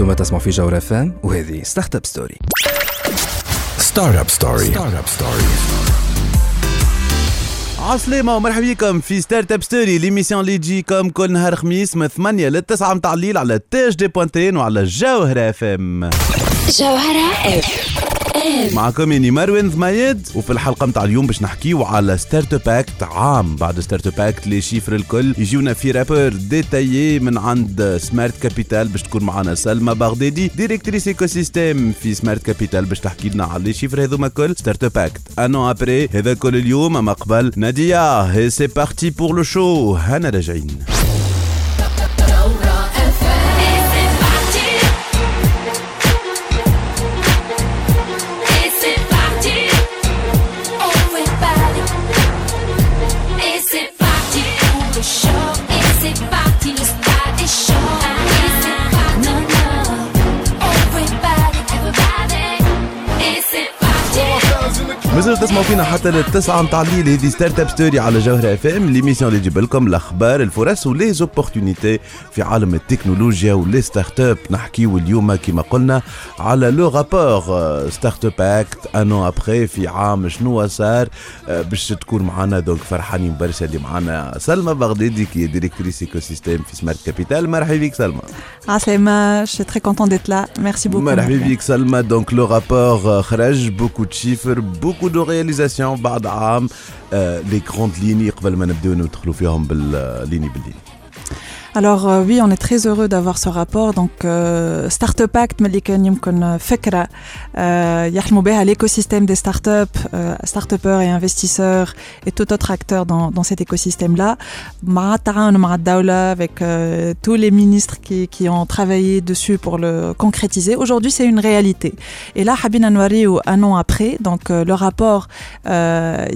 أنتم تسمعوا في جوهر فام وهذه ستارت اب ستوري ستارت اب ستوري ستارت اب ستوري عسلامة ومرحبا بكم في ستارت اب ستوري ليميسيون اللي تجيكم كل نهار خميس من 8 ل 9 متاع الليل على تاج دي بوانتين وعلى جوهرة اف ام جوهرة اف معكم اني مروان ثمايد وفي الحلقة متاع اليوم باش نحكيو على ستارت باكت عام. بعد ستارت باكت لي شيفر الكل يجيونا في رابور ديتايي من عند سمارت كابيتال باش تكون معنا سلمى بغدادي ديريكتريس ايكو سيستيم في سمارت كابيتال باش تحكي لنا على لي شيفر هذوما كل ستارت باكت انو ابري هذا كل اليوم. أما قبل ناديا هي سي بارتي بور لو شو هنا راجعين. مازالوا تسمعوا فينا حتى للتسعة متاع الليل هذه ستارت أب ستوري على جوهرة إف إم ليميسيون اللي تجيب لكم الأخبار الفرص ولي زوبورتونيتي في عالم التكنولوجيا ولي ستارت اب نحكيو اليوم كما قلنا على لو رابور ستارت اب اكت انو ابخي في عام شنو صار آه، باش تكون معنا دونك فرحانين برشا اللي معنا سلمى بغدادي كي ديريكتريس ايكو سيستيم في سمارت كابيتال مرحبا بك سلمى je suis très contente d'être là. Merci beaucoup. مرحبا. بك سلمى دونك لو رابور خرج بوكو دو شيفر بوكو دو رياليزاسيون بعد عام لي كروند ليني قبل ما نبداو ندخلوا فيهم بالليني بالليني Alors euh, oui, on est très heureux d'avoir ce rapport. Donc euh, Startup Act, ملي كان يمكن فكرة euh, يحلموا بها l'écosystème des startups, euh, startupeurs et investisseurs et tout autre acteur dans, dans cet écosystème-là. مع التعاون مع الدولة avec euh, tous les ministres qui, qui ont travaillé dessus pour le concrétiser. Aujourd'hui, c'est une réalité. Et là, حبينا نوريو un an après, donc euh, le rapport euh,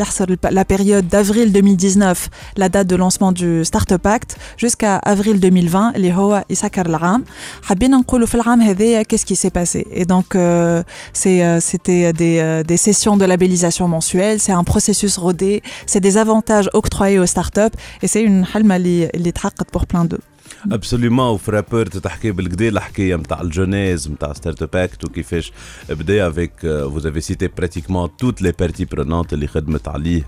يحصل la période d'avril 2019, la date de lancement du Startup Act, jusqu'à avril 2020 اللي هو يسكر العام حبينا نقولوا في العام هذايا qu'est-ce qui s'est passé et donc euh, c'est euh, c'était des euh, des sessions de labellisation mensuelle c'est un processus rodé c'est des avantages octroyés aux startups et c'est une حلمة اللي اللي تحققت pour plein d'eux ابسوليومون وفي رابور تحكي بالكدا الحكاية نتاع الجونيز نتاع ستارت اب اكت وكيفاش بدا افيك فوز افي سيتي براتيكمون توت لي بارتي برونونت اللي خدمت عليه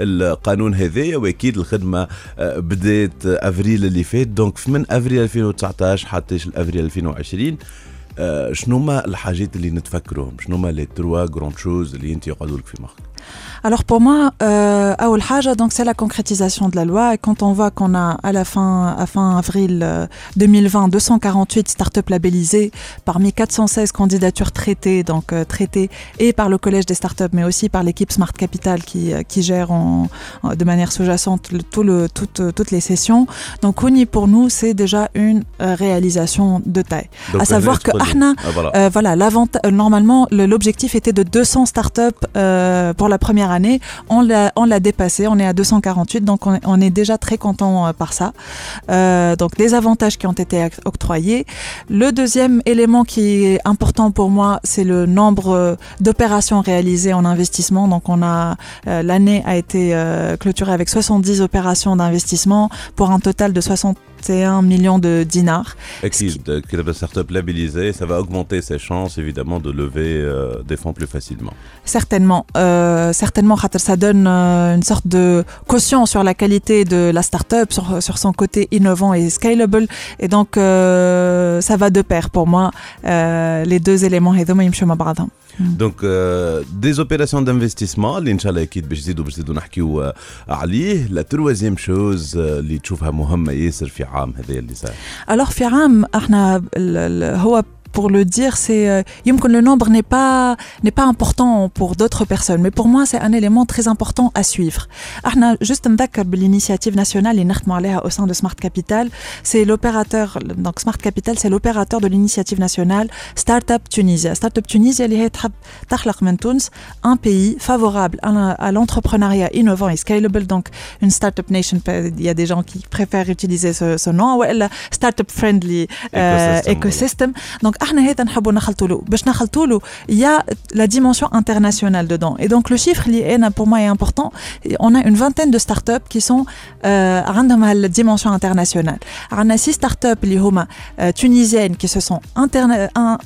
القانون هذايا واكيد الخدمه بدات افريل اللي فات دونك من افريل 2019 حتى افريل 2020 آه، شنو ما الحاجات اللي نتفكرهم شنو ما لي تروا جروند شوز اللي انت يقعدوا لك في مخك Alors pour moi, euh, donc c'est la concrétisation de la loi. Et quand on voit qu'on a à la fin, fin avril 2020, 248 startups labellisées parmi 416 candidatures traitées, donc euh, traitées et par le collège des startups, mais aussi par l'équipe Smart Capital qui, euh, gère de manière sous-jacente euh, toutes, les sessions. Donc Honi pour nous, c'est déjà une réalisation de taille. Donc, à savoir que Ahna, voilà, normalement l'objectif était de 200 startups euh, pour la première année. On l'a, dépassé. On est à 248, donc on, est- déjà très content euh, par ça. Euh, donc les avantages qui ont été octroyés. Le deuxième élément qui est important pour moi, c'est le nombre euh, d'opérations réalisées en investissement. Donc on a l'année a été clôturée avec 70 opérations d'investissement pour un total de 21 millions de dinars. Qui, qui est une startup labellisée, ça va augmenter ses chances évidemment de lever euh, des fonds plus facilement. Certainement, euh, certainement, ça donne euh, une sorte de caution sur la qualité de la startup, sur, sur son côté innovant et scalable, et donc ça va de pair pour moi. les deux éléments, et دونك دي زوبيراسيون دانفستيسمون اللي ان شاء الله أكيد باش يزيدوا باش يزيدوا نحكيو عليه لا تروازيام شوز اللي تشوفها مهمه ياسر في عام هذايا اللي صار الوغ في عام إحنا هو pour le dire, c'est euh, le nombre n'est pas n'est pas important pour d'autres personnes, mais pour moi c'est un élément très important à suivre. Arna juste d'accord, l'initiative nationale au sein de Smart Capital, c'est l'opérateur donc Smart Capital c'est l'opérateur de l'initiative nationale Startup Tunisia. Startup Tunisia un pays favorable à l'entrepreneuriat innovant et scalable donc une startup nation il y a des gens qui préfèrent utiliser ce, ce nom ou startup friendly euh, écosystème. Donc احنا هذا نحبوا نخلطوا له باش نخلطوا له il y a la dimension internationale dedans et donc le chiffre اللي انا pour moi est important on a une vingtaine de startups qui sont euh, عندهم هالديمونسيون internationale عندنا six startups اللي هما euh, tunisiennes qui se sont interna- un-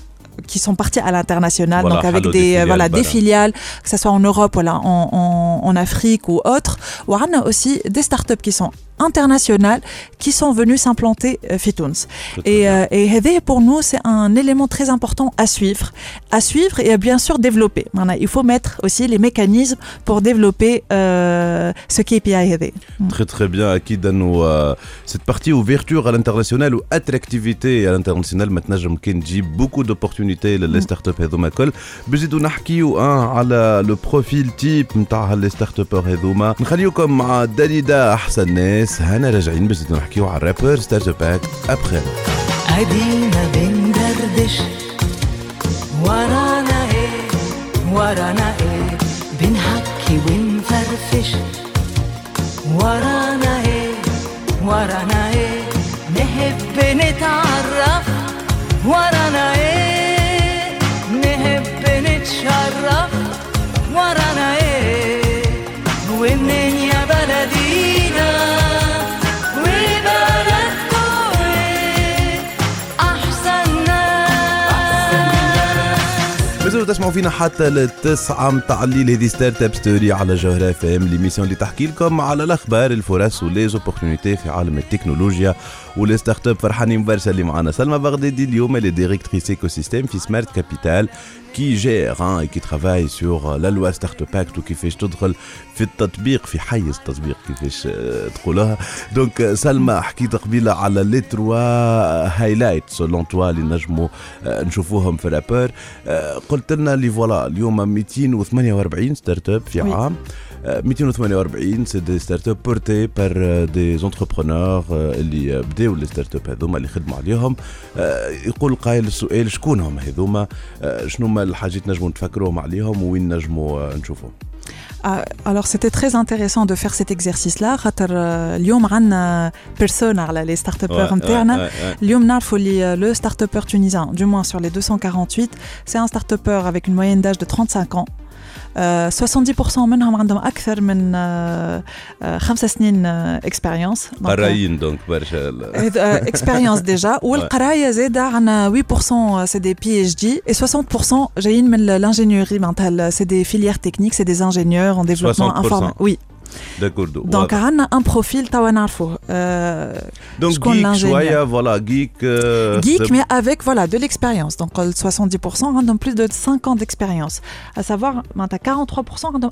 qui sont partis à l'international, Voilà, donc avec hallo, des, des euh, filiales, voilà, des voilà. filiales, que ce soit en Europe, voilà, en, en, en Afrique ou autre. Ou on a aussi des startups qui sont internationales, qui sont venues s'implanter euh, Fitouns. Et, euh, et هذا, pour nous, c'est un élément très important à suivre, à suivre et à bien sûr développer. Voilà, Il faut mettre aussi les mécanismes pour développer euh, ce KPI هذا. Très très bien, Akid, nous, euh, cette partie ouverture à l'international ou attractivité à l'international maintenant je m'kin dit beaucoup d'opportunités les startups هذوما الكل بزيدو نحكيو ان على لو بروفيل تيب نتاع لي ستارت هذوما نخليوكم مع داليدا احسن ناس هنا راجعين بزيدو نحكيو على الرابر ستارت باك ابخي ادينا بندردش ورانا إيه ورانا إيه بنحكي ونفرفش. ورانا إيه ورانا إيه نحب نتعرف. ورانا إيه مازالوا تسمعوا فينا حتى للتسعة متاع الليل. هذه ستارت أب ستوري على جوهرة إف إم ليميسيون اللي تحكي لكم على الأخبار الفرص وليزوبورتينيتي في عالم التكنولوجيا. ولي ستارت اب فرحانين برشا اللي معنا. سلمى بغدادي اليوم elle est directrice écosystème في سمارت كابيتال qui gère hein, et qui travaille sur la loi Startup Act وكيفاش تدخل في التطبيق في حيز التطبيق كيفاش آه، تقولها. دونك آه، سلمى حكيت قبيلة على لي تروا هايلايت سولون توا اللي نجموا آه، نشوفوهم في رابر آه، قلت لنا اللي فوالا اليوم 248 ستارت اب في Oui. عام. آه، 248 سي دي ستارت اب بورتي بار دي زونتربرونور اللي بداو لي ستارت اب هذوما اللي خدموا عليهم آه، يقول قايل السؤال شكون هم هذوما آه، شنو هما الحاجات نجموا نتفكروهم عليهم وين نجموا آه، نشوفهم Ah, alors c'était très intéressant de faire cet exercice-là. خاطر آه، اليوم عندنا بيرسونا على les startupers نتاعنا. اليوم نعرفوا اللي le start-upper tunisien, du moins sur les 248, c'est un start-upper avec une moyenne d'âge de 35 ans. Euh, 70% منهم عندهم أكثر من آه، آه، خمس سنين اكسبيريونس قرايين دونك برشا اكسبيريونس ديجا والقرايه زاده عندنا 8% سي دي بي اتش دي et 60% جايين من الانجينيوري معناتها سي دي فيليير تكنيك سي دي انجينيور en développement 60%. informatique. Donc, on a un profil, euh, Donc, geek, joya, voilà, geek. Euh, geek, mais avec voilà, de l'expérience. Donc, euh, 70% ont plus de 5 ans d'expérience. À savoir, 43% ont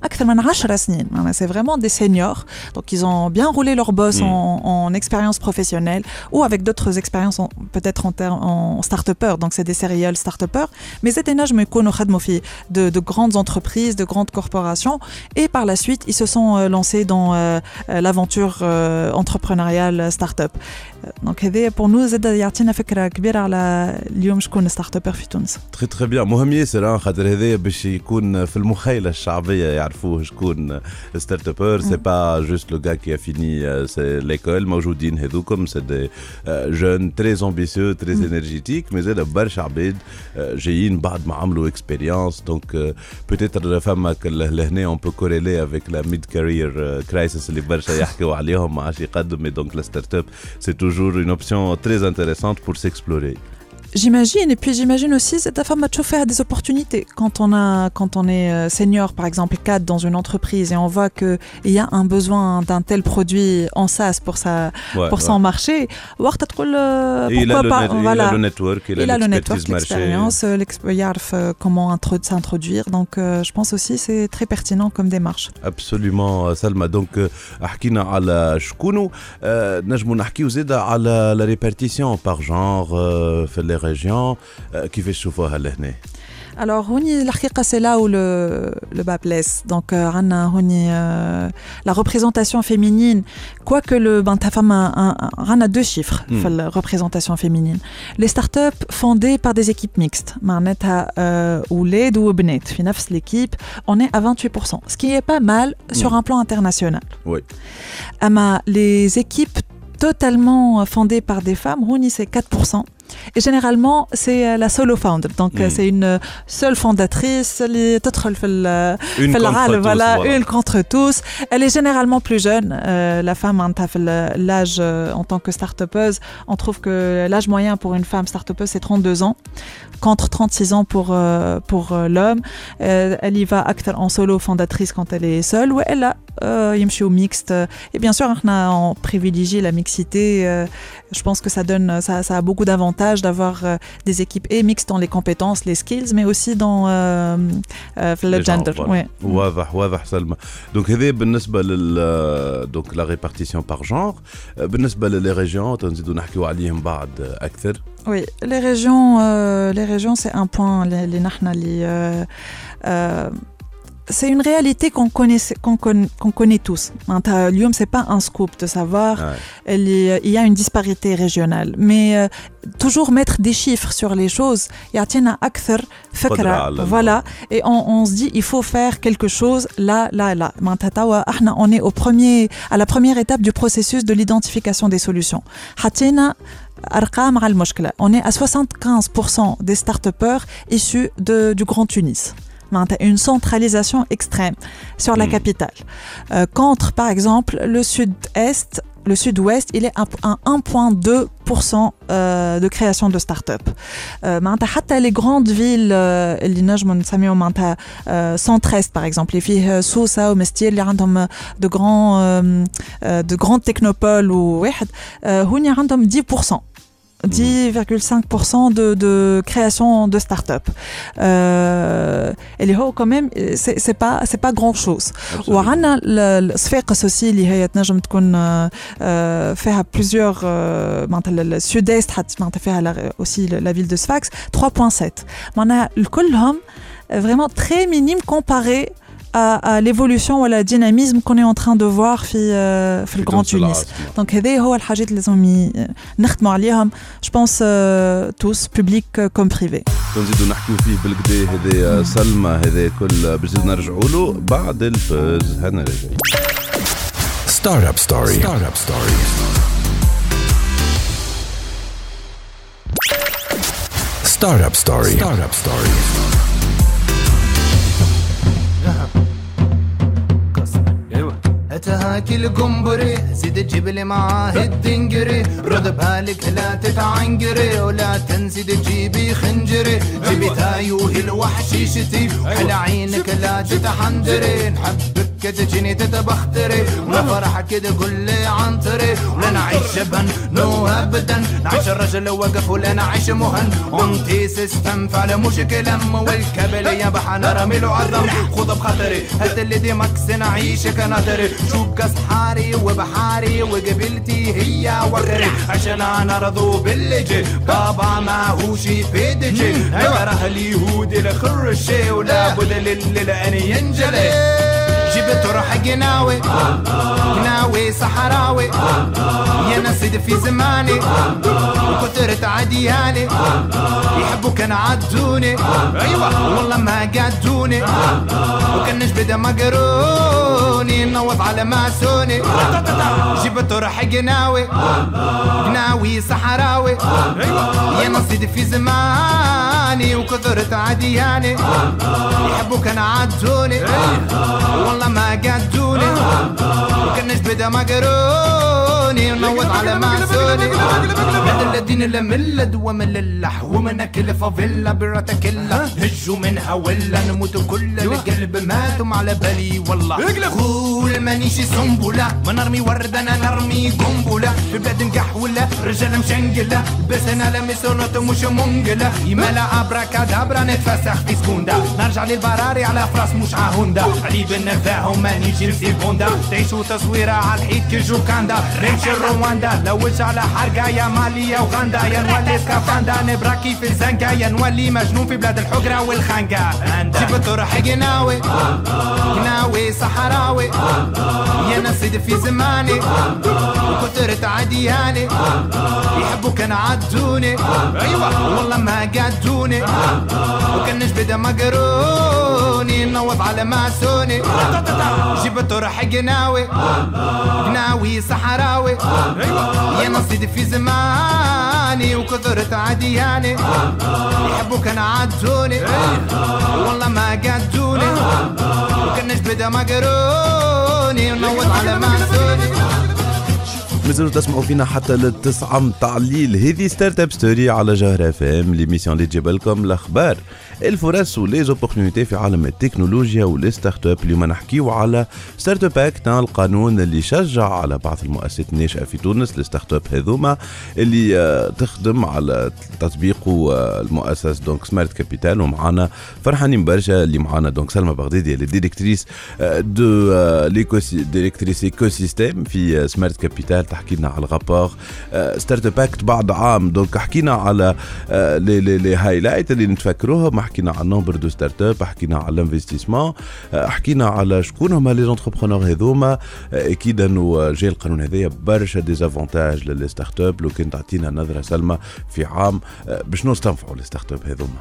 C'est vraiment des seniors. Donc, ils ont bien roulé leur boss mm. en, expérience professionnelle ou avec d'autres expériences, peut-être en, en start-upper. Donc, c'est des serial start-upper. Mais c'est un âge de, de grandes entreprises, de grandes corporations. Et par la suite, ils se sont lancés dans euh, euh, l'aventure euh, entrepreneuriale start-up دونك هذايا بور نو زاد يعطينا فكره كبيره على اليوم شكون ستارت ابر في تونس تري تري بيان مهم ياسر خاطر هذايا باش يكون في المخيله الشعبيه يعرفوه شكون ستارت ابر سي با جوست لو غا كي فيني ليكول موجودين هذوكم سي دي جون تري امبيسيو تري انرجيتيك مي زاد برشا عباد جايين بعد ما عملوا اكسبيريونس دونك بوتيتر فما لهنا اون بو كوريلي افيك لا ميد كارير كرايسيس اللي برشا يحكيو عليهم ما عادش يقدم دونك لا ستارت اب سي توجور toujours une option très intéressante pour s'explorer. J'imagine, et puis j'imagine aussi, c'est ta femme à faire des opportunités. Quand on, a, quand on est euh, senior, par exemple, cadre dans une entreprise, et on voit qu'il y a un besoin d'un tel produit en SaaS pour, sa, Ouais, pour ouais. son marché, وقت تقول, euh, Et il a pourquoi le, pas net- il voilà. a le network, il, Il a a le l'expertise network, marché. l'expérience, euh, l'exp- يعرف, euh, comment intro- s'introduire. Donc, euh, je pense aussi c'est très pertinent comme démarche. ابسوليومون سلمى دونك حكينا على شكونو آه، نجمو نحكيو زيدا على لا ريبارتيسيون باغ جونغ في لي ريجيون كيفاش تشوفوها لهنا Alors, هوني الحقيقة c'est là où le, le bas blesse. Donc, euh, عنا هوني euh, la représentation féminine, quoique le ben, ta femme a, un- un- عنا deux chiffres Hmm. في la représentation féminine. Les startups fondées par des équipes mixtes, معناتها euh, ولاد وبنات في نفس l'équipe, on est à 28%, ce qui est pas mal sur Hmm. un plan international. Oui. أما les équipes totalement fondées par des femmes, هوني c'est 4%. Et généralement, c'est euh, la solo founder. Donc, euh, hmm. c'est une euh, seule fondatrice. Les une contre voilà, une contre tous. Elle est généralement plus jeune. La femme, hein, l'âge en tant que start on trouve que l'âge moyen pour une femme start c'est 32 ans, contre 36 ans pour, pour l'homme. Elle y va en solo fondatrice quand elle est seule. Ou elle a au mixte. Et bien sûr, on privilégie la mixité. je pense que ça donne, ça a beaucoup d'avantages d'avoir euh, des équipes et mixtes dans les compétences, les skills, mais aussi dans euh, euh, في le Les genres, gender. voilà. Ouais. واضح واضح سلمى دونك هذا بالنسبه لل دونك لا ريبارتيسيون بار جونر بالنسبه للي ريجيون تنزيدوا نحكيو عليهم بعد اكثر Oui, les régions, euh, les régions, c'est un point. Les, les nahna, les, euh, euh, c'est une réalité qu'on connaît, qu'on connaît, qu connaît tous. Lyon, c'est pas un scoop de savoir euh, il y a une disparité régionale, mais euh, toujours mettre des chiffres sur les choses. Il y a voilà, et on, se dit il faut faire quelque chose là, là, là. on est au premier, à la première étape du processus de l'identification des solutions. on est à 75% des start-upers issus du Grand Tunis une centralisation extrême sur la hmm. capitale. Euh, contre, par exemple, le sud-est, le sud-ouest, il est à 1,2% euh, de création de start-up. Euh, les grandes villes, euh, euh, centre-est par exemple, les filles euh, Sousa ou Mestier, les de grands, de grandes technopoles ou, euh, 10%. 10,5% de, de, création de start-up. Euh, et les quand même, c'est, c'est pas, c'est pas grand chose. Ou Arana, le Sfeqas aussi, les qu'on plusieurs, le sud-est, ben, fait aussi la ville de Sfax, 3,7. Maintenant, le euh, vraiment très minime comparé à, à l'évolution ou à la dynamisme qu'on est en train de voir في آه، في الجراند تونس دونك هذا هو الحاجات اللي لازم ي- نخدموا عليهم جو بونس توس بوبليك كوم بريفي تنزيدوا نحكيو فيه بالكدا هذا سلمى هذا كل باش نرجعوا له بعد الفوز هنا راجعين Startup Story. Startup Story. Startup Story. Startup Story. هاتي القنبري زيد تجيب لي معاه الدنجري رد بالك لا تتعنقري ولا تنسي تجيبي خنجري جيبي تايوه الوحشيشتي. حل عينك لا تتحنجري. نحبك كده تجيني تتبختري ولا فرح كده لي عنطري ولا نعيش جبن نو ابدا. نعيش الرجل وقف ولا نعيش مهن. وانتي سيستم فعل مشكلة والكبل يا بحنا رمي له عظم خذ بخاطري هات اللي دي مكس نعيش كناطري شوك صحاري وبحاري وقبلتي هي وكري عشان أنا رضو باللي بابا ما هو شي بيدجي أكره اليهود الخرشي ولا بد للي ينجلي. جبت روح قناوي قناوي صحراوي. يا نصيد في زماني. وكثرت عدياني يحبوا كان عدوني. أيوه. والله ما قدوني وكان نجبد مقروني نوض على ماسوني جبت روح قناوي قناوي صحراوي. يا نصيد في زماني. وكثرت عدياني يحبوا كان عدوني. والله ما قدوني وكان نجبد مقروني ونوض على ماسوني هذا الذين لم اللد ومن اللح ومن أكل فافيلا براتكلا هجوا منها ولا نموت كل القلب ماتوا على بالي والله. قول مانيش سنبلة. ما نرمي وردة أنا نرمي قنبلة. في بلاد مكحولة رجال مشنقلة. بس أنا لمسونات مش منقلة. يملا ابراكادابرا نتفسخ في سكوندا. نرجع للبراري على فراس مش عهوندا. علي بنفاهم ما نيجي لسيكوندا تعيشوا تصويرة على الحيط كي جوكاندا. نمشي رواندا. لوش على حرقة يا مالي يا وغندا يا نولي سكافاندا. نبراكي في الزنقة يا نولي مجنون في بلاد الحقرة والخنقة جبت روح قناوي قناوي صحراوي. يا نصيد في زماني. وكثرت عدياني. يحب يحبوا كان عدوني. أيوه. والله ما قدوني. وكان نجبد مقروني. نوض على ماسوني جبت روح قناوي قناوي صحراوي. يا نصيد في زماني وكثرت عدياني. يحبوا كان عدوني. والله ما قدوني وكان نجبد مقروني ونوض على ماسوني مازالوا تسمعوا فينا حتى للتسعة متاع الليل. هذه ستارت اب ستوري على جوهر اف ام ليميسيون اللي تجيب لكم الاخبار الفرص وليزوبورتينيتي في عالم التكنولوجيا ولي ستارت اب اليوم نحكيو على ستارت اب اكت القانون اللي يشجع على بعض المؤسسات الناشئه في تونس الستارت اب هذوما اللي آه، تخدم على تطبيق آه، المؤسس دونك سمارت كابيتال ومعنا فرحانين برشا اللي معنا دونك سلمى بغدادي اللي ديريكتريس آه، دو آه، ليكوسي ديريكتريس ايكو سيستيم في آه، سمارت كابيتال تحكي لنا على الرابور آه، ستارت اب اكت بعد عام. دونك حكينا على آه، لي لي لي هايلايت اللي نتفكروهم حكينا على النومبر دو ستارت اب حكينا على الانفستيسمون آه، حكينا على شكون هما لي زونتربرونور هذوما. آه، أكيد أنه جاي القانون هذايا برشا ديزافونتاج للستارت اب لو كان تعطينا نظرة سلمى في عام باش نستنفعوا الستارت اب هذوما.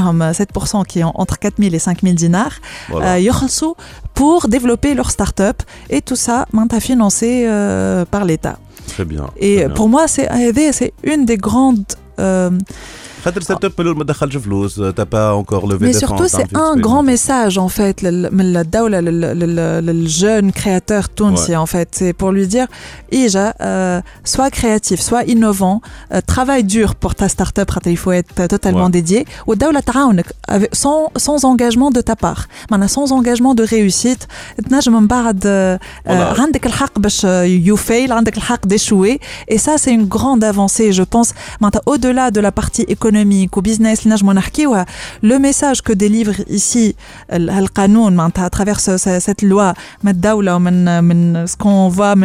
7% qui ont entre 4000 et 5000 dinars Voilà. euh, يخلصوا pour développer leur start-up et tout ça معناتها financé euh, par l'État. Très bien. Et très bien. pour moi c'est هذايا c'est une des grandes euh, خاطر ستارت اب ما دخلش فلوس تا با اونكور لوفي Mais surtout, c'est un grand message en fait لل- من الدولة لل- لل- للjeune créateur تونسي en fait. C'est pour lui dire, Ija, euh, sois créatif, sois innovant, euh, travaille dur pour ta start-up, خاطر il faut être totalement Ouais. dédié. والدولة تعاونك avec- sans, sans engagement de ta part. معناها sans engagement de réussite. تنجم من بعد آه، آه، Voilà. عندك الحق باش آه، you fail, عندك الحق d'échouer. Et ça, c'est une grande avancée, je pense. معناتها au-delà de la partie économique économique ou business le message que délivre ici euh, le canon à travers cette loi ce qu'on voit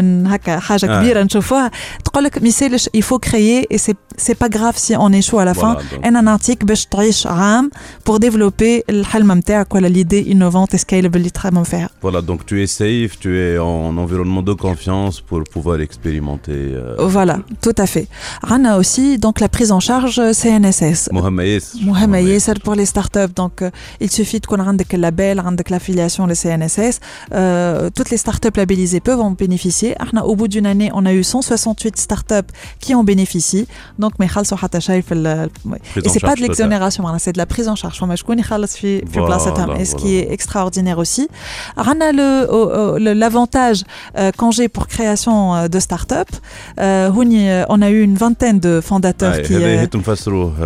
il faut créer et c'est c'est pas grave si on échoue à la fin. un article pour développer l'idée innovante et scalable faire. Voilà, donc tu es safe, tu es en environnement de confiance pour pouvoir expérimenter. Euh, voilà, tout à fait. Rana aussi, donc la prise en charge euh, CNS Mohamed. Mohamed, c'est pour les startups. Donc, euh, il suffit de qu'on a le label, l'affiliation, le CNSS. Euh, toutes les startups labellisées peuvent en bénéficier. Au bout d'une année, on a eu 168 startups qui en bénéficient. Donc, mais et c'est pas de l'exonération, c'est de la prise en charge. Et ce qui est extraordinaire aussi. On a l'avantage euh, quand j'ai pour création de startup. On a eu une vingtaine de fondateurs qui.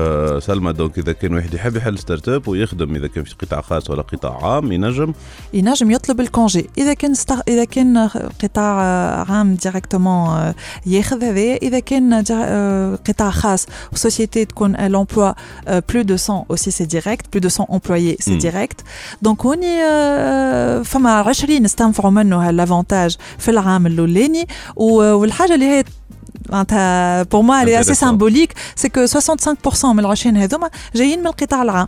آه، سلمى دونك إذا كان واحد يحب يحل ستارت أب ويخدم إذا كان في قطاع خاص ولا قطاع عام ينجم. ينجم يطلب الكونجي. إذا كان ستار... إذا كان قطاع آه، عام ديريكتومون ياخذ هذا إذا كان آه، قطاع خاص وسوسيتي تكون l'emploi plus de 100 aussi c'est direct plus de 100 employés c'est Mm. direct. دونك هوني آه، فما 20 استنفعوا منه هالافونتاج في العام الاولاني والحاجة اللي هي معناتها بور موا اللي اسي Intéressant. سامبوليك سي كو 65% من العشرين هذوما جايين من القطاع العام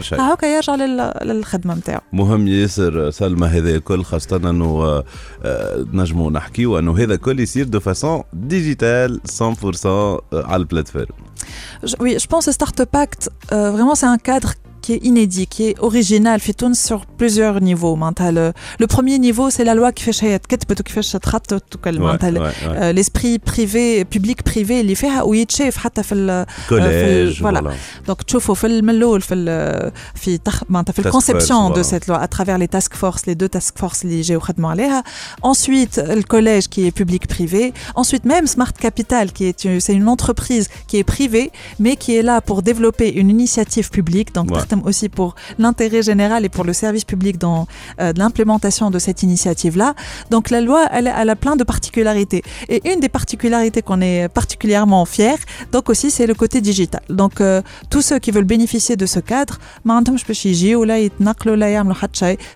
خسر شيء. هاكا يرجع لل- للخدمة نتاعو مهم ياسر سلمى هذا الكل خاصة أنه آه، آه، نجموا نحكيو أنه هذا الكل يصير دو فاسون ديجيتال 100% على البلاتفورم. Je- Oui, je pense que Startup Act, euh, vraiment, c'est un cadre qui est inédit, qui est original, في تونس sur plusieurs niveaux. معناتها le, le premier niveau, c'est la loi كيفاش هي تكتبت وكيفاش تخطط وكل معناتها ال- آه، l'esprit privé public privé اللي فيها ويتشاف حتى في ال- كوليج voilà. فوالا دونك تشوفوا في الم- من الاول في ال- في تخ... معناتها في Task الكونسيبسيون force, دو voilà. سيت لوا اترافير لي تاسك فورس لي دو تاسك فورس اللي جاو خدموا عليها ensuite le collège qui est public privé ensuite même Smart Capital qui est une- c'est une entreprise qui est privée mais qui est là pour développer une initiative publique donc Ouais. Aussi pour l'intérêt général et pour le service public dans euh, l'implémentation de cette initiative-là. Donc la loi, elle, a plein de particularités. Et une des particularités qu'on est particulièrement fier, donc aussi, c'est le côté digital. Donc euh, tous ceux qui veulent bénéficier de ce cadre,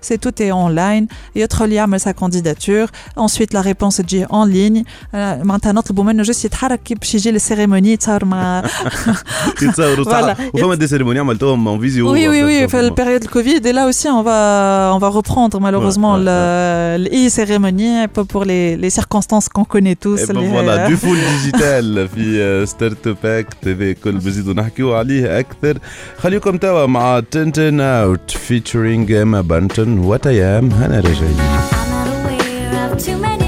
c'est tout est online. Il y a trois Yotroliam sa candidature. Ensuite, la réponse est en ligne. Euh, Maintenant, le boumène, je suis les cérémonies. Voilà. des cérémonies, en visio عملتوهم اون فيزيو Oui, oui, oui, fait la période Covid. Et là aussi, on va, on va reprendre malheureusement Ouais, ouais, le, le e-cérémonie un peu pour les, les circonstances qu'on connaît tous. Et ben les- voilà du full digital في ستارت اب اكت هذا كل بزيدوا نحكيو عليه اكثر خليكم توا مع تنتن اوت فيتشرينج اما بانتون وات اي ام هنا راجعين I'm not aware of too many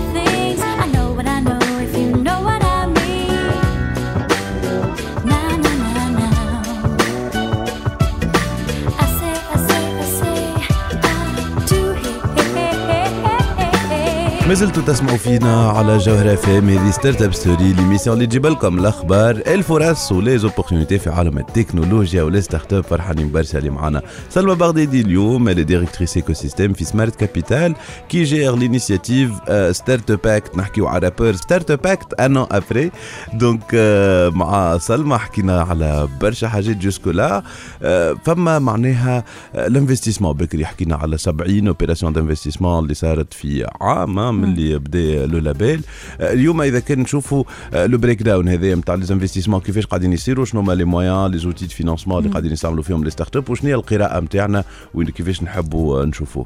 ما زلتوا تسمعوا فينا على جوهرة فام هذه ستارت اب ستوري ليميسيون اللي تجيب لكم الأخبار الفرص ولي زوبورتينيتي في عالم التكنولوجيا ولي ستارت اب فرحانين برشا اللي معنا. سلمى بغدادي اليوم est ديريكتريس ايكو سيستيم في سمارت كابيتال كي جير لينيسياتيف ستارت اب اكت نحكيو على رابور ستارت اب اكت ان ابري دونك مع سلمى حكينا على برشا حاجات جوسكو لا فما معناها الانفستيسمون بكري حكينا على 70 اوبيراسيون دانفستيسمون اللي صارت في عام اللي بدا لو لابيل آه، اليوم اذا كان نشوفوا آه، لو بريك داون هذايا نتاع لي انفستيسمون كيفاش قاعدين يصيروا شنو هما لي مويان لي زوتي دو فينانسمون اللي قاعدين يستعملوا فيهم لي ستارت اب وشنو هي القراءه نتاعنا وين كيفاش نحبوا آه، نشوفوه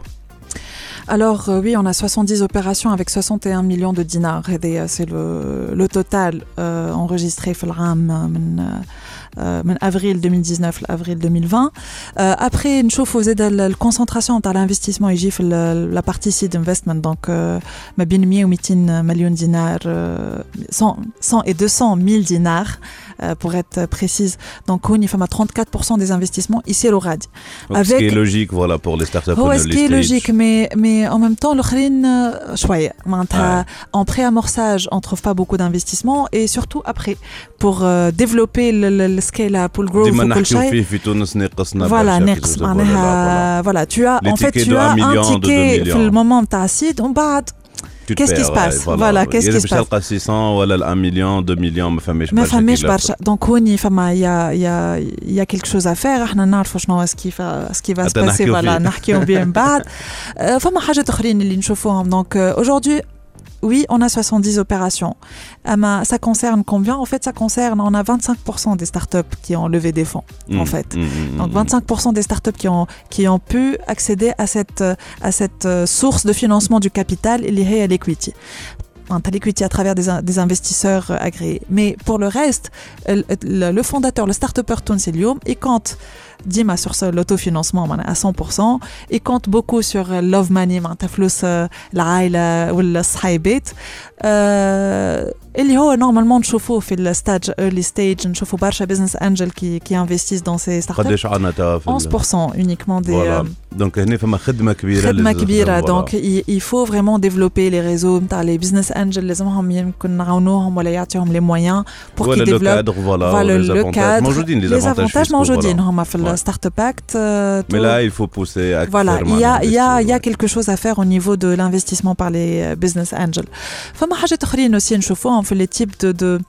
Alors euh, oui, on a 70 opérations avec 61 millions de dinars. Et des- C'est le, le total euh, enregistré في العام من euh, من avril 2019 à avril 2020. Euh, après, نشوفوا زاد ال- الكونسنتراسيون تاع l'investissement يجي في ال- la partie seed investment donc euh, ما بين 100 و 200 مليون دينار euh, 100, 100 et 200 000 dinars Euh, pour être précise. Donc, on y 34% des investissements ici à l'ORAD. Ce qui est logique voilà, pour les startups. Oh, oui, ce qui est logique, mais, mais en même temps, euh, en pré-amorçage, on ne trouve pas beaucoup d'investissements et surtout après, pour euh, développer le, le, le scale-up, le growth, le Voilà, voilà, tu as en fait tu as un ticket le moment tu as acide, on bah, Tu te Qu'est-ce qui perds, se passe ouais, Voilà, qu'est-ce يا qui se باش passe تلقى 600 ولا ال 1 مليون 2 مليون ما فماش ما برشا فماش كي برشا دونك هوني فما يا يا يا كيلك شوز افير احنا نعرفوا شنو سكي سكي فا حتى سباسي نحكيو فوالا فيه. نحكيو بيه من بعد آه، فما حاجات اخرين اللي نشوفوهم دونك aujourd'hui oui, on a 70 opérations. Ama, ça concerne combien? En fait, ça concerne, on a 25% des startups qui ont levé des fonds, en Mm, fait. mm, mm, Donc mm. 25% des startups qui ont, qui ont pu accéder à cette, euh, à cette source de financement du capital, liée à l'equity. Un tel equity à travers des, in- des investisseurs euh, agréés. Mais pour le reste, euh, le, le fondateur, le start-upper Tonselium, il compte Dima sur ce- l'autofinancement man, à 100%, il compte beaucoup sur euh, love money, man, تفلوس, euh, العائلة ولا الصحايبات. Euh, اللي هو نورمالمون نشوفوه في الستاج early stage نشوفوا برشا business angel qui qui investissent dans ces startups قداش عنا توا في ال- 11% uniquement des فوالا euh, دونك هنا فما خدمه كبيره خدمة لازم- كبيرة فوالا. دونك il, il faut vraiment développer les réseaux نتاع les business angels لازمهم يمكن نعاونوهم ولا يعطيهم les moyens pour ولا qu'ils لو développent كادر فوالا voilà les le avantages. cadre موجودين les avantages موجودين فوالا. هما في Startup Act. Euh, Mais là, il faut pousser Voilà, il y a, y, y a quelque chose à faire au niveau de l'investissement par les euh, business angels. Femme Hajet aussi, une chauffe, on fait les types de.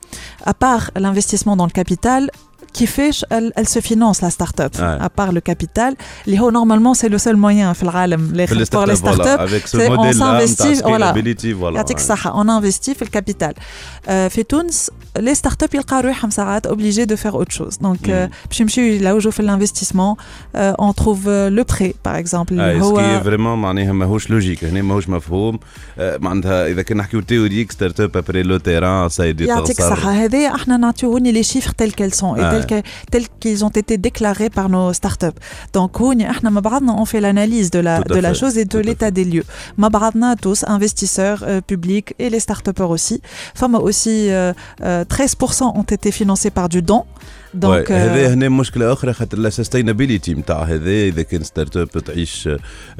À part l'investissement dans le capital, qui fait elle, se finance la start-up ouais. à part le capital les normalement c'est le seul moyen les, pour les start-up on s'investit voilà. voilà. on investit le capital euh, fait les startups يلقاو روحهم ساعات obligés de faire autre chose donc euh, باش يمشيو يلوجوا في l'investissement euh, on trouve euh, le prêt par exemple اللي اي هو سكي فريمون معناها ماهوش لوجيك هنا ماهوش مفهوم آه، معناتها اذا كنا نحكيو تيوريك ستارت اب ابري لو تيران سايدي يعطيك الصحة هذايا احنا نعطيوني لي شيفر تل كيل سون آه. et tels que- tels qu'ils ont été déclarés par nos startups. Donc هوني احنا مع بعضنا on fait l'analyse de la Tout à de la fait, chose et de tout à l'état des lieux. مع بعضنا tous investisseurs euh, publics et les start-upers aussi. فما aussi euh, euh, 13% ont été financés par du don. Donc euh, هذا هنا مشكله اخرى خاطر لا سستينابيليتي نتاع هذا اذا كان ستارت اب تعيش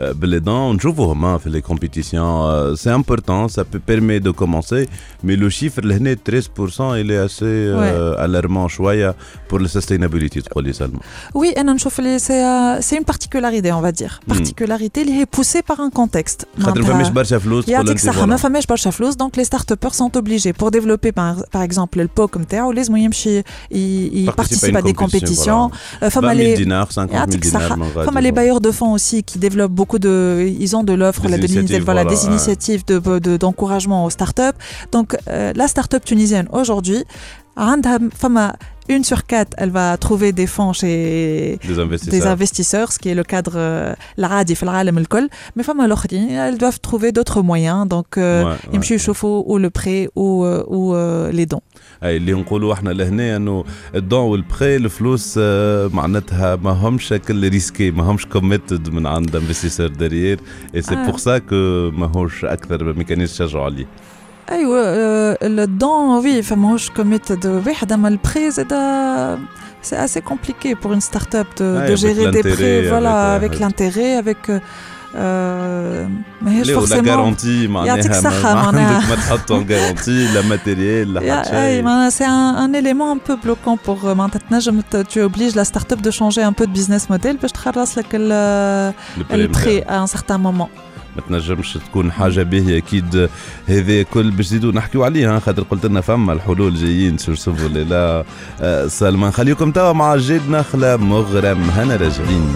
آه، باللي دون نشوفوهم آه، في لي كومبيتيسيون سي امبورتون سا بو بيرمي دو كومونسي مي لو شيفر لهنا 13% الي اسي الارمون شويه بور لا سستينابيليتي تقول لي سلمى oui انا نشوف اللي c'est c'est une particularité on va dire. Hmm. Particularité اللي هي poussée par un contexte. خاطر ما معناتها- فماش برشا فلوس تقول يعطيك انت الصحة فوالا. ما فماش برشا فلوس دونك لي ستارت ابر سونت اوبليجي بور ديفلوبي par exemple البوك نتاعو لازم يمشي participent à des compétitions. Euh, femmes les dinars, 50 000 dinars. Femmes les bailleurs de fonds aussi qui développent beaucoup de, ils ont de l'offre, des, initiatives, voilà, des initiatives d'encouragement aux startups. Donc euh, la startup tunisienne aujourd'hui, femme une sur quatre, elle va trouver des fonds chez des investisseurs, des investisseurs ce qui est le cadre l'ADI, euh, mais femmes alors elles doivent trouver d'autres moyens, donc euh, ouais, ouais, ou le prêt ou, euh, ou euh, les dons. أي اللي نقولوا إحنا لهنا إنه الدون والبخي الفلوس آه، معناتها ما همش كل ريسكي ما همش كوميتد من عند انفستيسور داريير اي سي. بور سا كو ماهوش أكثر ميكانيزم تشجعوا عليه. أيوه don oui فماهوش كوميتد واحد اما البري زاد c'est assez compliqué pour une start-up de, Ouais, de avec gérer des l'intérêt, prêts voilà avec, avec euh, l'intérêt avec euh, euh, ماهيش لا ولا forcément جارونتي يعطيك معناها الصحة ما, ما معناها. عندك ما تحط en جارونتي لا ماتيريال لا حتى Yeah, hey, شيء ben, c'est un, un élément un peu bloquant pour euh, معناتها تنجم ت- tu obliges la start-up de changer un peu de business model باش تخلص لك ال- البريم البري à un certain moment. ما تنجمش تكون حاجه باهيه اكيد هذا كل باش نزيدوا نحكيو عليه ها، خاطر قلت لنا فما الحلول جايين سور سبل لا آه، سلمى نخليكم توا مع جيد نخله مغرم هنا راجعين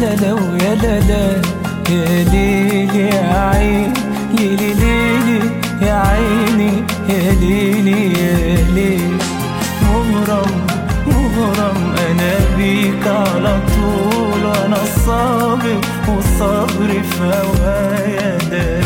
لا لا ويا لا لا يا ليلي يا عين ليلي ليلي يا عيني. يا ليلي يا ليلي. مغرم مغرم أنا بيك على طول. وأنا الصابر والصبر في هوايا دقيق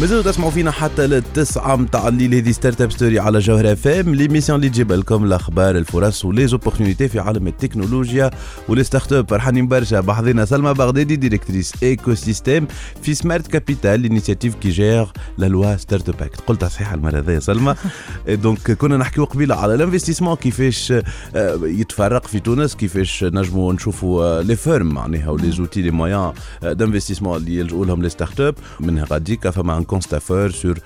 مازالوا تسمعوا فينا حتى للتسعة متاع الليل. هذه ستارت اب ستوري على جوهرة فام ليميسيون اللي تجيب لكم الأخبار الفرص وليزوبورتينيتي في عالم التكنولوجيا ولي ستارت اب فرحانين برشا بحضينا سلمى بغدادي ديريكتريس ايكو سيستيم في سمارت كابيتال لينيسياتيف كي جير لا لوا ستارت اب اكت قلتها صحيحه المرة هذه سلمى؟ دونك كنا نحكيو قبيلة على الانفستيسمون كيفاش آه، يتفرق في تونس كيفاش نجموا نشوفوا لي فيرم معناها ولي زوتي لي مويان دانفستيسمون اللي يلجؤوا لهم لي ستارت اب منها غاديكا فما ان كونستافور سور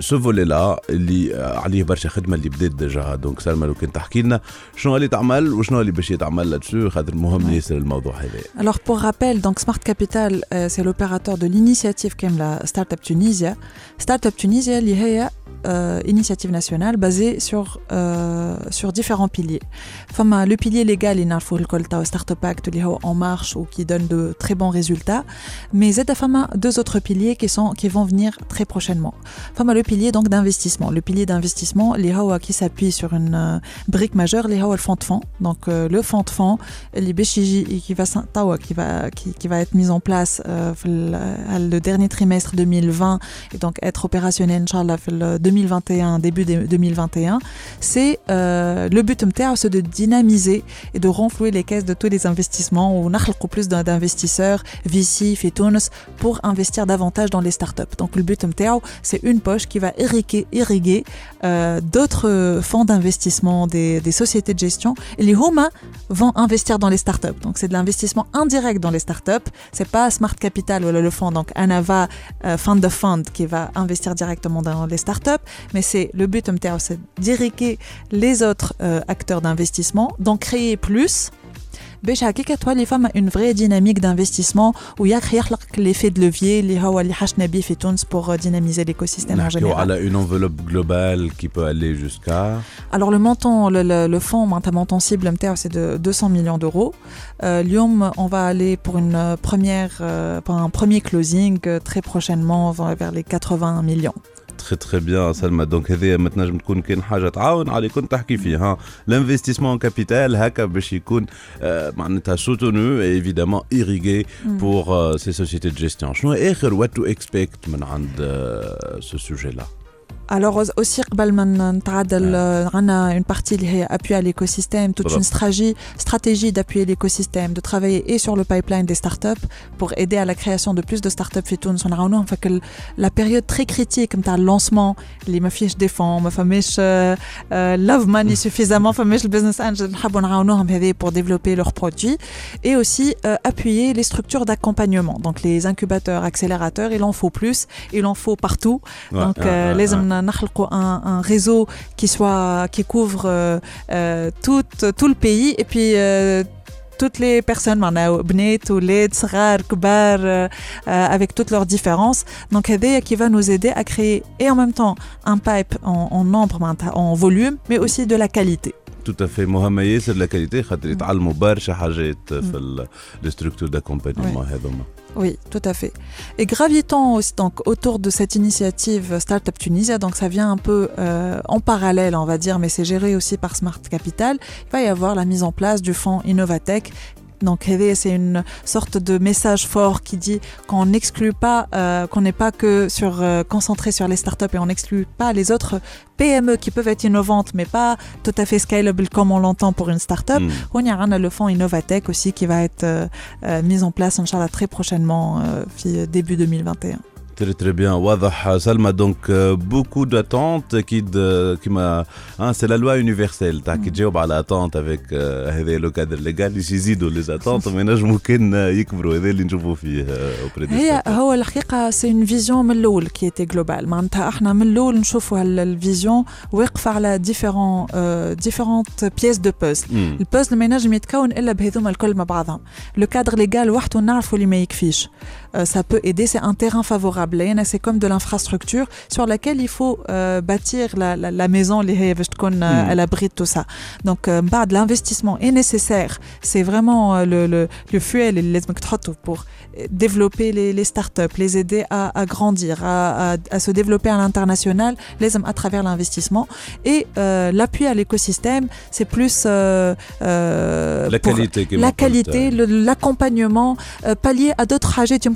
سو فولي لا اللي آه، عليه برشا خدمه اللي بدات ديجا دونك سلمى لو كان تحكي لنا شنو اللي تعمل وشنو اللي باش يتعمل لاتسو خاطر مهم ياسر الموضوع هذا Alors pour rappel, donc Smart Capital, euh, c'est l'opérateur de l'initiative qu'aime la Startup Tunisia. Startup Tunisia, اللي هي euh, initiative nationale basée sur, euh, sur différents piliers. Enfin, le pilier légal, il faut le colta Startup Act, qui est en marche ou qui donne de très bons résultats. Mais ZFAMA, deux autres piliers qui, sont, qui vont venir très prochainement. Enfin, le pilier donc d'investissement. Le pilier d'investissement, les qui s'appuie sur une euh, brique majeure, les le fonds de fonds. Donc euh, le fonds de fonds, qui va qui va qui, va être mis en place euh, le dernier trimestre 2020 et donc être opérationnel inchallah le 2021 début 2021 c'est le but c'est de dynamiser et de renflouer les caisses de tous les investissements ou plus d'investisseurs VC et pour investir davantage dans les startups donc le but c'est une poche qui va irriguer, irriguer d'autres euh, fonds d'investissement des, des, sociétés de gestion. Et les humains vont investir dans les startups. Donc c'est de l'investissement indirect dans les startups. C'est pas Smart Capital ou le fonds. Donc Anava euh, Fund of Fund qui va investir directement dans les startups. Mais c'est le but c'est d'irriguer les autres euh, acteurs d'investissement, d'en créer plus باش هكاك تولي فما اون فري ديناميك d'investissement وياك يخلق l'effet de levier اللي هو اللي حشنا بيه في تونس pour dynamiser l'écosystème en نحكيو général. على une enveloppe globale qui peut aller jusqu'à Alors le montant, le, le, le fonds, un montant cible MTR, c'est de 200 millions d'euros. Euh, Lyon, on va aller pour une euh, première, euh, pour un premier closing euh, très prochainement vers vers les 80 millions. تخي تخي بيان سلمى دونك هذه ما تنجم تكون كان حاجة تعاون على كنت تحكي فيها الانفستيسمون كابيتال هكا باش يكون آه، معناتها سوتونو ايفيدامون ايريغي بور سي سوسيتي دو جيستيون شنو آخر وات تو اكسبكت من عند سو سوجي لا Alors au cirque Balman, on a une partie qui est appui à l'écosystème, toute une stratégie, stratégie d'appuyer l'écosystème, de travailler et sur le pipeline des startups pour aider à la création de plus de startups fait On a que la période très critique, comme le lancement, les mafiches défend, ma famiche love money suffisamment, famiche le business angel, pour développer leurs produits et aussi euh, appuyer les structures d'accompagnement, donc les incubateurs, accélérateurs. Il en faut plus, il en faut partout. Ouais, donc ouais, euh, ouais, les un, un réseau qui soit qui couvre euh, euh, tout tout le pays et puis euh, toutes les personnes معناها بنات ولاد صغار كبار euh, euh, avec toutes leurs différences donc هذايا qui va nous aider à créer et en même temps un pipe en, en nombre معناتها en volume mais aussi de la qualité تو افي مهمه ياسر لا كاليتي خاطر يتعلموا برشا حاجات في لي ستركتور داكومبانيمون هذوما oui, tout à fait. Et gravitant autour de cette initiative Startup Tunisia, donc ça vient un peu euh, en parallèle, on va dire, mais c'est géré aussi par Smart Capital, il va y avoir la mise en place du fonds Innovatech. Donc, c'est une sorte de message fort qui dit qu'on n'exclut pas, euh, qu'on n'est pas que sur, euh, concentré sur les startups et on n'exclut pas les autres PME qui peuvent être innovantes, mais pas tout à fait scalable comme on l'entend pour une startup. Mm. On y a le fonds Innovatech aussi qui va être euh, mis en place, Inch'Allah, très prochainement, début 2021. Très très bien, واضح سلمى donc euh, beaucoup d'attentes اكيد euh, كيما hein, c'est la loi universelle تاع كي تجاوب على attente avec euh, هذا لو كادر ليغال باش يزيدوا لي زاتونت ما ينجموا كان يكبروا هذا اللي نشوفوا فيه euh, auprès des هي startups. هو الحقيقة سي اون فيزيون من الأول كي تي جلوبال معناتها احنا من الأول نشوفوا الفيزيون واقفة على ديفيرون ديفيرونت بيس دو بوزل مم. البوزل ما ينجم يتكون الا بهذوما الكل مع بعضهم لو كادر ليغال وحده نعرفوا اللي ما يكفيش euh, ça peut aider. C'est un terrain favorable. C'est comme de l'infrastructure sur laquelle il faut euh, bâtir la, la, la maison, les elle euh, hmm. abrite tout ça. Donc, bah, de l'investissement est nécessaire. C'est vraiment euh, le, le, le fuel pour développer les, les startups, les aider à, à grandir, à, à, à, se développer à l'international, les à travers l'investissement. Et euh, l'appui à l'écosystème, c'est plus euh, euh, la qualité, la qualité, l'accompagnement, pallier à d'autres trajets.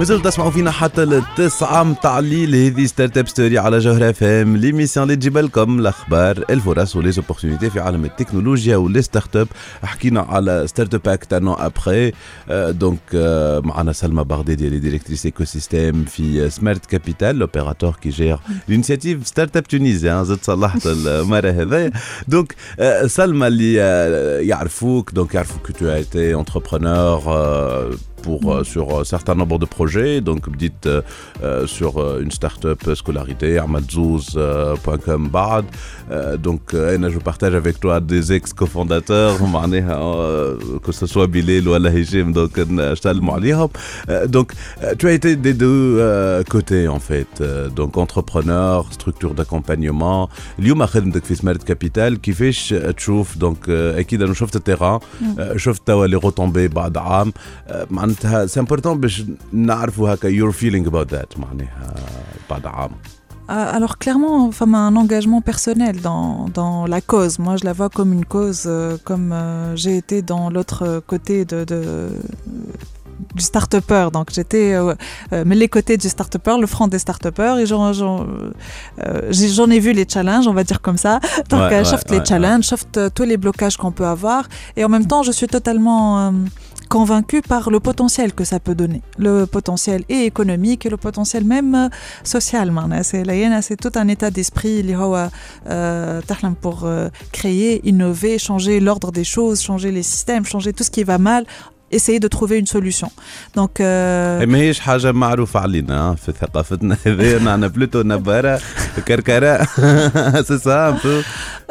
مازالوا تسمعوا فينا حتى التسعة متاع الليل. هذه ستارت أب ستوري على جوهرة فام ليميسيون اللي تجيب لكم الاخبار الفرص وليزوبورتينيتي في عالم التكنولوجيا ولي ستارت اب حكينا على ستارت أب اكت ان ابخي دونك معنا سلمى بغدادي اللي ديريكتريس ايكو سيستيم في سمارت كابيتال لوبيراتور كي جير لينيسياتيف ستارت اب تونيزي زدت صلحت المره هذايا. دونك آه، سلمى اللي آه، يعرفوك دونك tu as été entrepreneur euh, pour, euh, sur un certain nombre de projets. Donc, vous dites euh, euh, sur euh, une start-up scolarité, amadzouz.com bad. Euh, donc, euh, Anna, je partage avec toi des ex-cofondateurs, معناها, euh, que ce soit Bilal ou Allah Hichem, donc, نشتغلوا عليهم. Euh, donc, euh, tu as été des deux euh, côtés, en fait. Euh, donc, entrepreneur, structure d'accompagnement. اليوم خدمتك في سمارت كابيتال كيفاش تشوف دونك اكيد انا شفت التيران آه، شفت توا لي روتومبي بعد عام آه، معناتها سي امبورتون باش نعرفوا هكا يور فيلينغ اباوت ذات معناها بعد عام Euh, Alors clairement, enfin, un engagement personnel dans, dans la cause. Moi, je la vois comme une cause, euh, comme euh, j'ai été dans l'autre côté de, de- du start-upper. Donc j'étais euh, euh, mais les côtés du start-upper, le front des start-uppers, et j'en, j'en, euh, j'ai- j'en ai vu les challenges, on va dire comme ça. Donc Ouais, euh, ouais, sauf les ouais, challenges, sauf euh, tous les blocages qu'on peut avoir. Et en même temps, je suis totalement euh, convaincue par le potentiel que ça peut donner. Le potentiel et économique et le potentiel même euh, social. معناها. C'est là, Yana, c'est tout un état d'esprit اللي هو, euh, تحلم pour euh, créer, innover, changer l'ordre des choses, changer les systèmes, changer tout ce qui va mal, essayer de trouver une solution. Donc, euh, ماهيش حاجه معروفه علينا في ثقافتنا هذه نحن بلوتو نباره كركره سي سا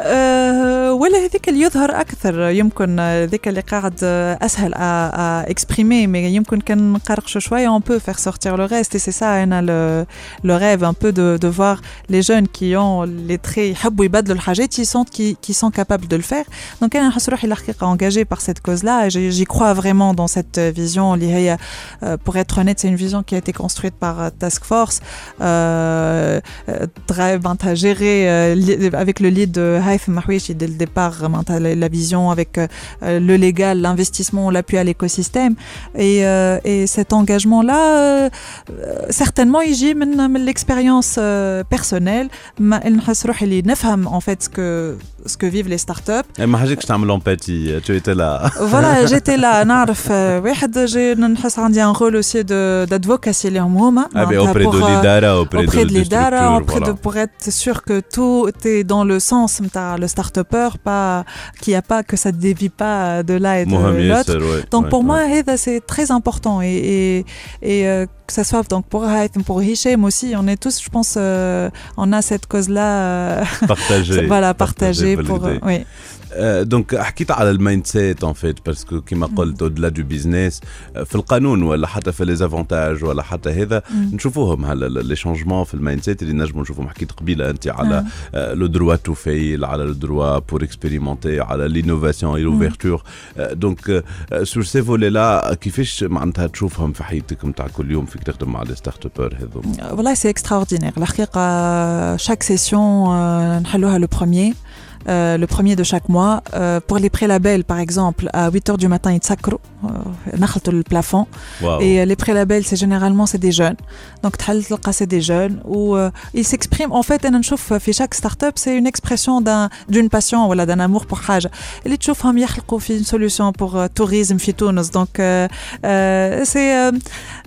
ان بو أه ولا هذيك اللي يظهر اكثر يمكن هذيك اللي قاعد اسهل اكسبريمي مي يمكن كان نقرقشوا شويه on peut faire sortir le reste et c'est ça انا le, le rêve un peu de, de voir les jeunes qui ont les traits يحبوا يبدلوا الحاجات qui sont qui, qui sont capables de le faire donc انا نحس روحي الحقيقه engagée par cette cause là et j'y j'y crois vraiment dans cette vision اللي هي euh, pour être honnête c'est une vision qui a été construite par euh, Task Force euh, euh, drive ben, t'as géré euh, li- avec le lead de Haïf Mahwishi dès le départ l'art, la vision avec euh, euh, le légal, l'investissement, l'appui à l'écosystème. Et, euh, et cet engagement-là, certainement, il gît de l'expérience personnelle. Il en fait ce que, ce que vivent les startups. Eh, l'empathie, tu étais là. Voilà, j'étais là. J'ai un rôle aussi d'advocacy. Hein. Ah, ben, auprès de l'IDARA, auprès, de, de l'IDARA, voilà. pour être sûr que tout est dans le sens, le start-upper, qu'il n'y a pas, que ça ne dévie pas de là et de l'autre. Donc pour ouais. moi, c'est très important. Et, et, euh, que ce soit donc pour Haït, pour Hichem aussi, on est tous, je pense, euh, on a cette cause-là. Euh, partagée. voilà, partagée. pour, oui. دونك حكيت على المايند سيت ان فيت باسكو كيما قلت اودلا دو بيزنس في القانون ولا حتى في لي زافونتاج ولا حتى هذا نشوفوهم هلا لي شونجمون في المايند سيت اللي نجموا نشوفهم. حكيت قبيلة أنت على لو دروا تو فيل على لو دروا بور اكسبيريمونتي على لينوفاسيون اي لوفيرتور دونك سور سي فولي لا كيفاش معناتها تشوفهم في حياتك نتاع كل يوم فيك تخدم مع لي ستارت ابر هذوما؟ Euh, Voilà, c'est extraordinaire. الحقيقة chaque session euh, نحلوها le premier. euh, le premier de chaque mois. Euh, pour les prélabels, par exemple, à 8 h du matin, ils s'accroent, euh, le plafond. واو Et euh, les prélabels, c'est généralement c'est des jeunes. Donc تحل تلقى c'est des jeunes où euh, ils s'expriment. En fait, أنا نشوف في chaque start-up, c'est une expression d'un d'une passion ولا d'un amour pour حاجة. اللي تشوفهم يخلقوا في une solution pour euh, tourisme في تونس. Donc euh, euh, c'est euh,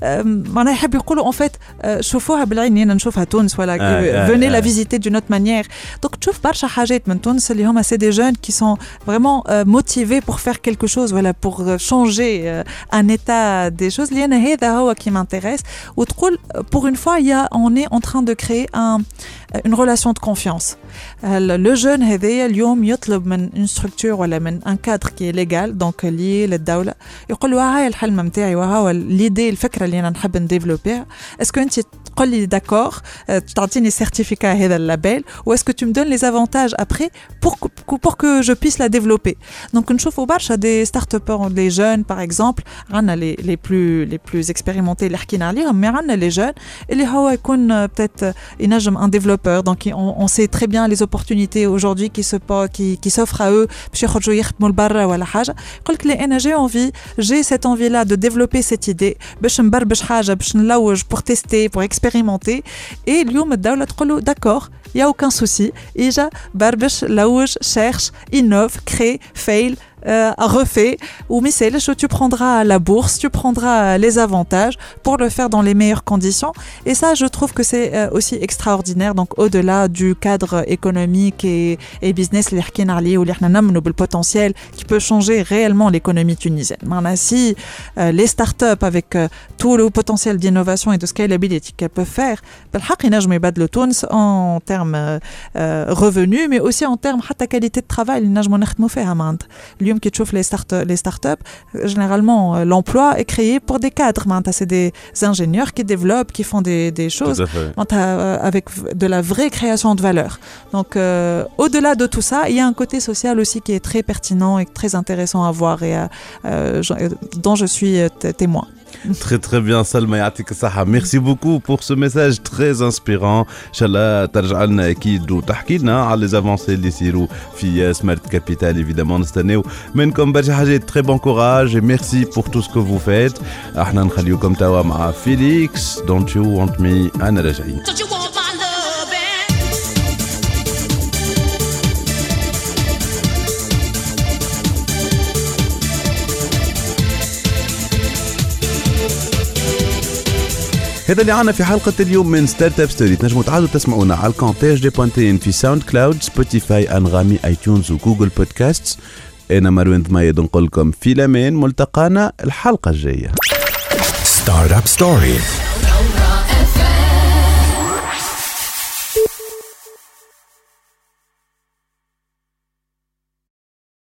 euh, معناها يحب يقولوا en fait euh, شوفوها بالعين أنا نشوفها تونس ولا آه، venez آه. la visiter d'une autre manière. Donc تشوف برشا حاجات من تونس اللي هما c'est des jeunes qui sont vraiment euh, motivés pour faire quelque chose, voilà, pour euh, changer euh, un état des choses. qui m'intéresse. Pour une fois, il y a, on est en train de créer une relation de confiance. Le jeune, il une structure, voilà, un cadre qui est légal, donc lié à la ah, l'idée, le fait que je développer, est-ce que tu es d'accord, tu as un certificat, un label, ou est-ce que tu me donnes les avantages après pour, pour que je puisse la développer. Donc, une chauffe au barche à des start les jeunes, par exemple, les, les, plus, les plus expérimentés, mais les jeunes, et les euh, peut-être euh, un développeur. Donc, on, on, sait très bien les opportunités aujourd'hui qui s'offrent qui, qui à eux. J'ai envie, j'ai cette envie-là de développer cette idée, pour tester, pour expérimenter. Et d'accord, il n'y a aucun souci. Ija, Barbesh, Laouj cherche, innove, crée, fail, euh, refait. Ou tu prendras la bourse, tu prendras euh, les avantages pour le faire dans les meilleures conditions. Et ça, je trouve que c'est euh, aussi extraordinaire. Donc, au-delà du cadre économique et, et business, l'Irkinarli ou l'Irnanam, le potentiel qui peut changer réellement l'économie tunisienne. si les startups avec tout le potentiel d'innovation et de scalability qu'elles peuvent faire, ben, le en termes revenus, mais aussi en termes de qualité de travail. Lui, نجموا نخدموا فيها معناتها. اليوم كي تشوف les start les startups, généralement euh, l'emploi est créé pour des cadres. معناتها c'est des ingénieurs qui développent, qui font des, des choses Tout à fait. معناتها, euh, avec v- de la vraie création de valeur. Donc euh, au-delà de tout ça, il y a un côté social aussi qui est très pertinent et très intéressant à voir et à- euh, j'en- euh, dont je suis euh, t- témoin. Très très bien, Salma Yatik Saha. Merci beaucoup pour ce message très inspirant. Inch'Allah, Tarjalna Akid ou à les avancées des Sirou, FIA, Smart Capital, évidemment, cette année. Mais comme Bajahaj, très bon courage et merci pour tout ce que vous faites. Ahnan Khaliou comme Tawa Félix, don't you want me, Anna Rajaï. هذا اللي عنا في حلقة اليوم من ستارت اب ستوري تنجموا تعادوا تسمعونا على الكونتاج دي بوانتين في ساوند كلاود سبوتيفاي انغامي اي تيونز وجوجل بودكاست أنا مروان ضمايد نقول لكم في الأمان ملتقانا الحلقة الجاية. Startup Story